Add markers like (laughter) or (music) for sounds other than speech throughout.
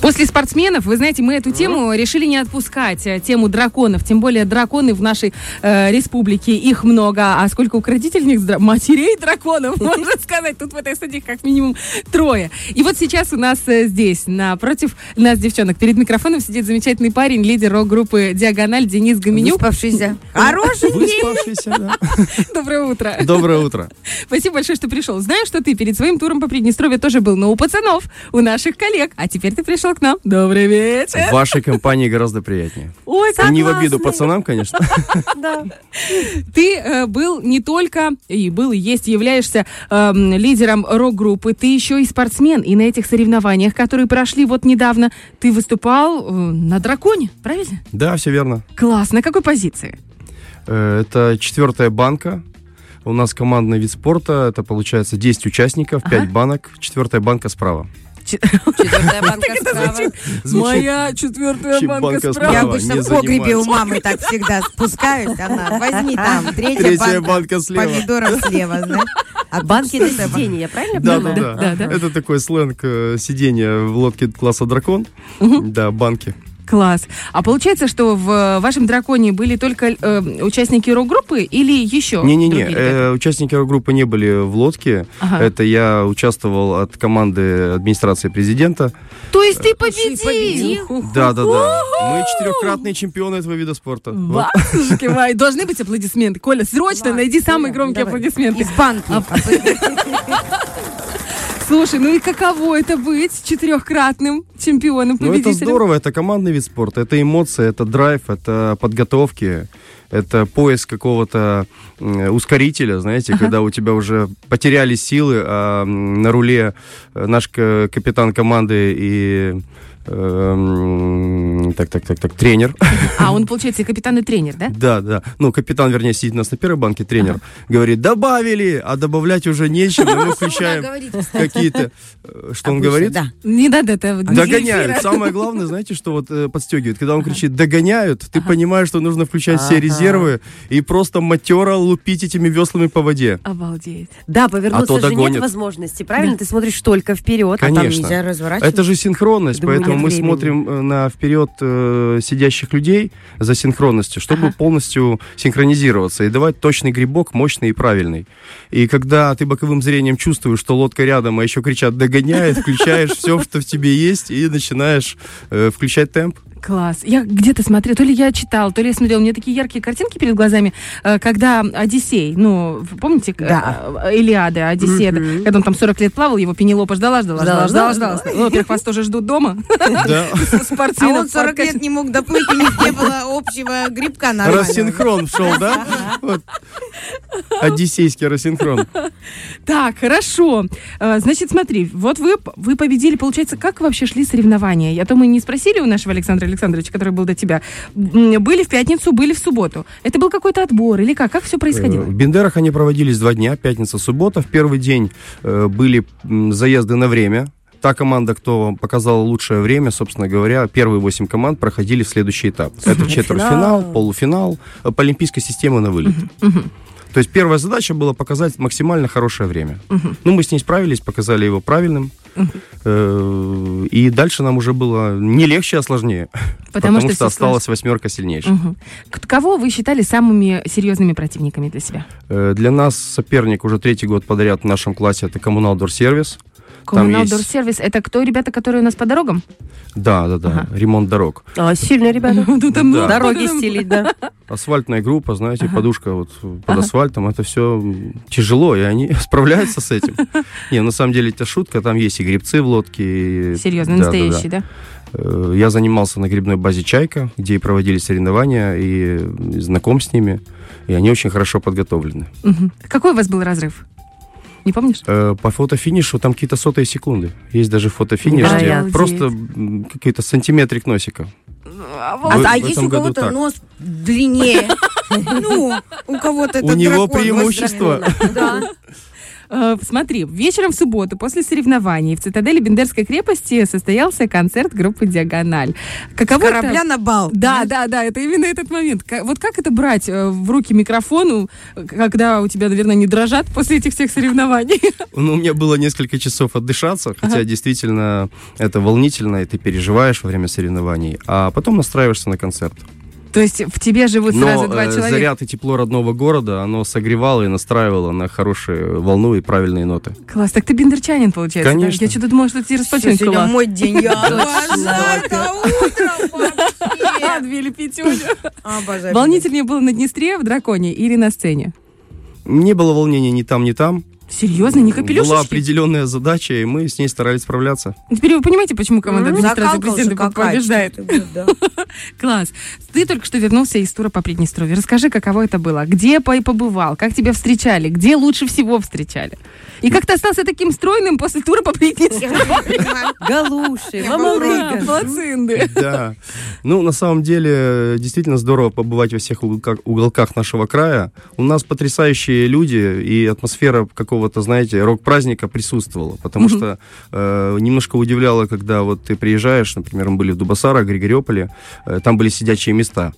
После спортсменов, вы знаете, мы эту тему решили не отпускать, э, тему драконов. Тем более драконы в нашей э, республике, их много. А сколько укротительных дра- матерей драконов, (laughs) можно сказать. Тут в этой студии как минимум трое. И вот сейчас у нас э, здесь, напротив нас, девчонок, перед микрофоном сидит замечательный парень, лидер рок-группы «Диагональ» Денис Гоменюк. Выспавшийся. Хороший Выспавшийся, да. (laughs) Доброе утро. Доброе утро. (laughs) Спасибо большое, что пришел. Знаю, что ты перед своим туром по Приднестровью тоже был, но у пацанов, у наших коллег. А теперь ты пришел к нам. Добрый вечер. В вашей компании гораздо приятнее. Ой, Не в обиду согласна. пацанам, конечно. (laughs) Да. Ты э, был не только, и был, и есть, являешься эм, лидером рок-группы, ты еще и спортсмен. И на этих соревнованиях, которые прошли вот недавно, ты выступал э, на драконе, правильно? Да, все верно. Класс. На какой позиции? Э, Это четвертая банка. У нас командный вид спорта. Это получается 10 участников, 5 Ага. банок. Четвертая банка справа. (laughs) Четвертая банка справа. Моя четвертая банка справа. Я обычно в погребе у мамы так всегда спускаюсь. Она, возьми там, третья, банка слева. помидоров слева, знаешь. А Банки банка- сидения, я правильно Да, понимаю? да, Да, да. да. Это такой сленг э, сидения в лодке класса дракон. Да, банки. Класс. А получается, что в вашем драконе были только э, участники рок-группы или еще? Не-не-не, э, участники группы не были в лодке. Ага. Это я участвовал от команды администрации президента. То есть ты победил? Да, да, да. Мы четырехкратные чемпионы этого вида спорта. Батюшки мои, должны быть аплодисменты. Коля, срочно найди самые громкие аплодисменты. Из банки. Слушай, ну и каково это быть четырехкратным чемпионом, Ну, это здорово, это командный вид спорта, это эмоции, это драйв, это подготовки, это поиск какого-то ускорителя, знаете, когда у тебя уже потеряли силы, а на руле э, наш капитан команды и эм, так, так, так, так, тренер. А, он, получается, и капитан, и тренер, да? Да, да. Ну, капитан, вернее, сидит у нас на первой банке, тренер говорит, добавили, а добавлять уже нечем, и мы (laughs) включаем какие-то... э, Что он говорит? Да. Не надо это... вне Догоняют. эфира. Самое главное, знаете, что вот э, подстегивает? Когда он кричит «догоняют», ты понимаешь, что нужно включать все Ага. резервы и просто матера лупить этими веслами по воде. Обалдеть. Да, А повернуться то же догонят. нет возможности, правильно? Ты смотришь только вперед. А там Конечно. нельзя разворачиваться. Это же синхронность, Думаю, поэтому мы времени. смотрим э, на вперед э, сидящих людей за синхронностью, чтобы полностью синхронизироваться и давать точный грибок, мощный и правильный. И когда ты боковым зрением чувствуешь, что лодка рядом, а еще кричат «догоняет», включаешь все, что в тебе есть, и начинаешь э, включать темп. Класс. Я где-то смотрела, то ли я читала, то ли я смотрела. У меня такие яркие картинки перед глазами, э, когда Одиссей, ну, помните, э, Да. э, Илиада, Одиссея, да, когда он там 40 лет плавал, его Пенелопа ждала, ждала, ждала, ждала, Ждала, ждала. Ну, во-первых, вас тоже ждут дома, (laughs) Да. (laughs) А он 40 лет не мог доплыть, у них не было общего грибка (laughs) нормального. Рассинхрон шел, да? Одиссейский рассинхрон. Так, хорошо. Значит, смотри, вот вы, вы победили, получается, как вообще шли соревнования? Я то мы не спросили у нашего Александра Александровича, который был до тебя. Были в пятницу, были в субботу. Это был какой-то отбор или как? Как все происходило? Э, В Бендерах они проводились два дня, пятница, суббота. В первый день э, были заезды на время. Та команда, кто показала лучшее время, собственно говоря, первые восемь команд проходили в следующий этап. Это четвертьфинал, полуфинал, э, по олимпийской системе на вылет. То есть первая задача была показать максимально хорошее время. Ну, мы с ней справились, показали его правильным. Э, И дальше нам уже было не легче, а сложнее. Потому Потому, что что, осталась восьмерка сильнейших. К- Кого вы считали самыми серьезными противниками для себя? Э, Для нас соперник уже третий год подряд в нашем классе это Коммунал Дорсервис. Там Коммунал есть- Дорсервис. Это кто ребята, которые у нас по дорогам? Да, да, да. Ремонт дорог. А, сильно, ребята. Да. Дороги стелить, да. Асфальтная группа, знаете, подушка вот под асфальтом, это все тяжело, и они (laughs) справляются с этим. (laughs) Не, на самом деле это шутка, там есть и грибцы в лодке. Серьезно, да, да, да. настоящий, да? Э, Я занимался на грибной базе «Чайка», где и проводили соревнования, и знаком с ними, и они очень хорошо подготовлены. Мгм. Какой у вас был разрыв? Не помнишь? Э, По фотофинишу там какие-то сотые секунды. Есть даже фотофиниш, где просто м, какой-то сантиметрик носика. А, В- а в есть этом у кого-то нос длиннее? (laughs) Ну, у кого-то У это него дракон преимущество. Да. (laughs) Э, Смотри, вечером в субботу после соревнований в цитадели Бендерской крепости состоялся концерт группы «Диагональ». Каково это- Корабля на бал. Да, да, да, это именно этот момент. Ка- Вот как это брать э, в руки микрофону, э, когда у тебя, наверное, не дрожат после этих всех соревнований? (laughs) Ну, у меня было несколько часов отдышаться, хотя действительно это волнительно, и ты переживаешь во время соревнований, а потом настраиваешься на концерт. То есть в тебе живут Но сразу два э, человека? заряд и тепло родного города, оно согревало и настраивало на хорошую волну и правильные ноты. Класс, так ты бендерчанин, получается, да? Конечно. Я что-то думала, что ты Всё, распочинского. Сегодня мой день. Я обожаю это утро. Отбили (laughs) пятюню. Обожаю. Волнительнее было на Днестре, в Драконе или на сцене? Не было волнения ни там, ни там. Серьезно, не капелюшечки? Была определенная задача, и мы с ней старались справляться. Теперь вы понимаете, почему команда администрации Закалка уже президента побеждает? да. (laughs) Класс. Ты только что вернулся из тура по Приднестровью. Расскажи, каково это было? Где по- побывал? Как тебя встречали? Где лучше всего встречали? И как ты остался таким стройным после тура по Приднестровью? (laughs) Галуши, Я мама была Ура, Рыга. плацинды. (laughs) Да. Ну, на самом деле, действительно здорово побывать во всех уголках, нашего края. У нас потрясающие люди, и атмосфера какого-то, знаете, рок-праздника присутствовала. Потому что э, немножко удивляло, когда вот ты приезжаешь, например, мы были в Дубасарах, Григориополе, э, там были сидячие места.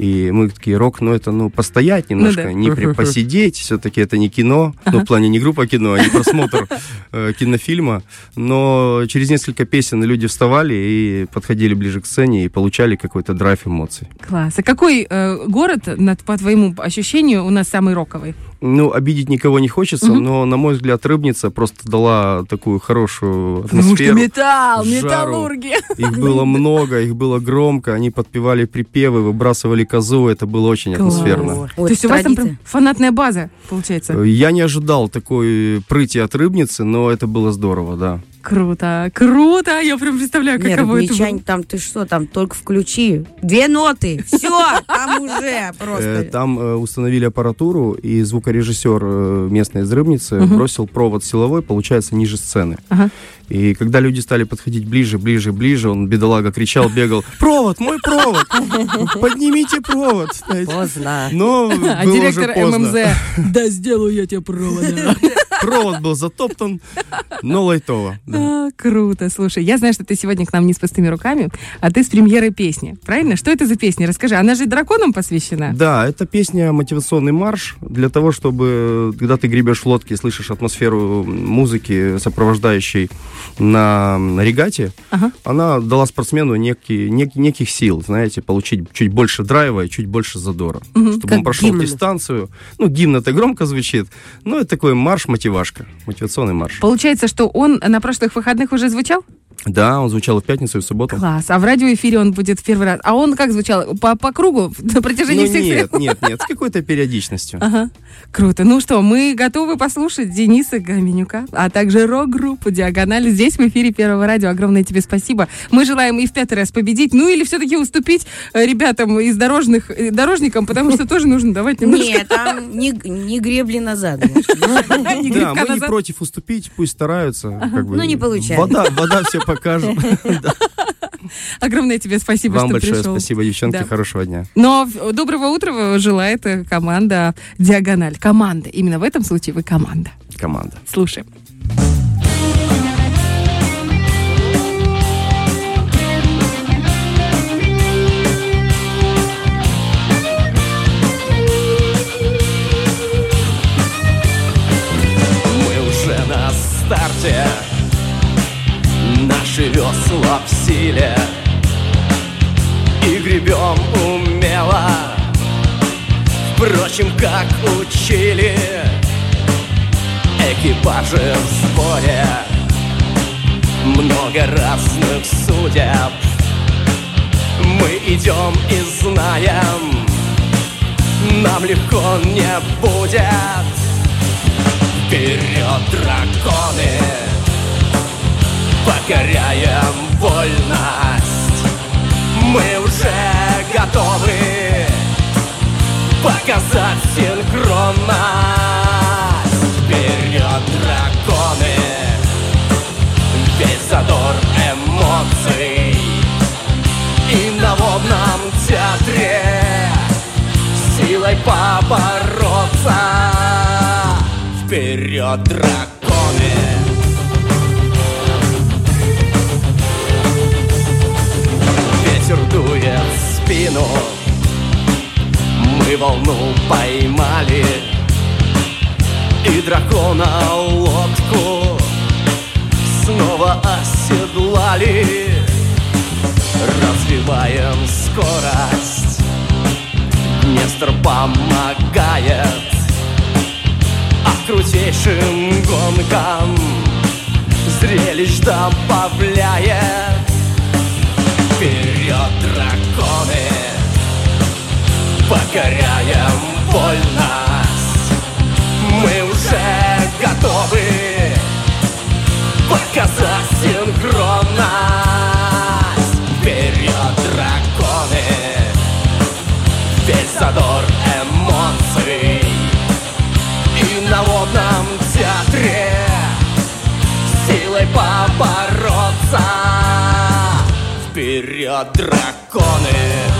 И мы такие, рок, ну это, ну, постоять немножко, да. не при- посидеть, все-таки это не кино, ну, в плане не группа кино, а не просмотр э, кинофильма. Но через несколько песен люди вставали и подходили ближе к сцене и получали какой-то драйв эмоций. Класс. А какой э, город, на- по твоему ощущению, у нас самый роковый? Ну, обидеть никого не хочется, но, на мой взгляд, Рыбница просто дала такую хорошую атмосферу. металл, жару. металлурги. Их было много, их было громко, они подпевали припевы, выбрасывали козу, это было очень Класс. атмосферно. То есть у вас там прям фанатная база, получается? Я не ожидал такой прыти от Рыбницы, но это было здорово, да. Круто, круто. Я прям представляю, Нет, каково это Мичань, было. там ты что, там только включи. Две ноты. Все, там уже Э, просто. Там э, установили аппаратуру, и звукорежиссер э, местной из Рыбницы бросил провод силовой, получается, ниже сцены. И когда люди стали подходить ближе, ближе, ближе, он, бедолага, кричал, бегал, «Провод, мой провод! Поднимите провод!» Поздно. Но (laughs) А директор. ММЗ, да сделаю я тебе провода. (laughs) Провод был затоптан, но лайтово. да. А, Круто, слушай, я знаю, что ты сегодня к нам не с пустыми руками, а ты с премьерой песни, правильно? Что это за песня? Расскажи, она же драконам посвящена? Да, это песня мотивационный марш для того, чтобы, когда ты гребешь в лодке и слышишь атмосферу музыки, сопровождающей на регате, Ага. она дала спортсмену некий, нек- неких сил, знаете, получить чуть больше драйва и чуть больше задора, чтобы Как он прошел гимн. дистанцию. Ну, гимн это громко звучит, но это такой марш-мотивашка, мотивационный марш. Получается, что он на прошлых выходных уже звучал? Да, он звучал в пятницу, и в субботу. Класс. А в радиоэфире он будет в первый раз. А он как звучал? По, по кругу? (laughs) На протяжении Ну, всех нет, нет, нет, с какой-то периодичностью. (laughs) Ага. Круто. Ну что, мы готовы послушать Дениса Гоменюка, а также рок-группу «Диагональ» здесь, в эфире Первого радио. Огромное тебе спасибо. Мы желаем и в пятый раз победить, ну или все-таки уступить э, ребятам из дорожных, э, дорожникам, потому что тоже нужно давать немножко... Нет, там не, не гребли назад. (laughs) Да, мы не против уступить, пусть стараются. Ну, не получается. Вода, вода все покажет. (laughs) Огромное тебе спасибо, Вам что большое пришел. спасибо, девчонки, Да. хорошего дня. Но в- доброго утра желает команда «Диагональ». Команда. Именно в этом случае вы команда. Команда. Слушаем. Весла в силе. И гребем умело. Впрочем, как учили Экипажи в сборе Много разных судеб. Мы идем и знаем Нам легко не будет. Вперед, драконы! Покоряем вольность! Мы уже готовы показать синхронность! Вперед, драконы! Весь задор эмоций И на водном театре Силой побороться Вперед, драконы! Ветер дует спину. Мы волну поймали И дракона лодку Снова оседлали. Развиваем скорость Нестор помогает А крутейшим гонкам. Зрелищ добавляет Вперед, драконы Покоряем вольность Мы Вперед, драконы!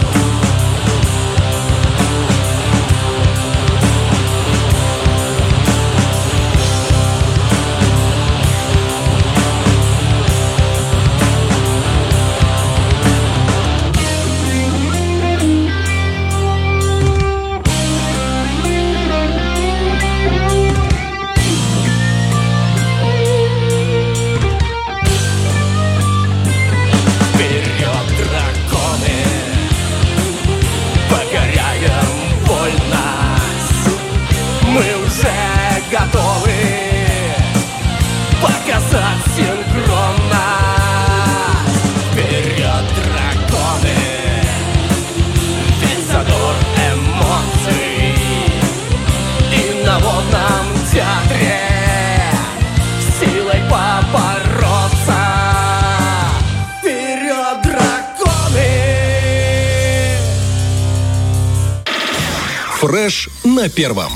Фреш на первом.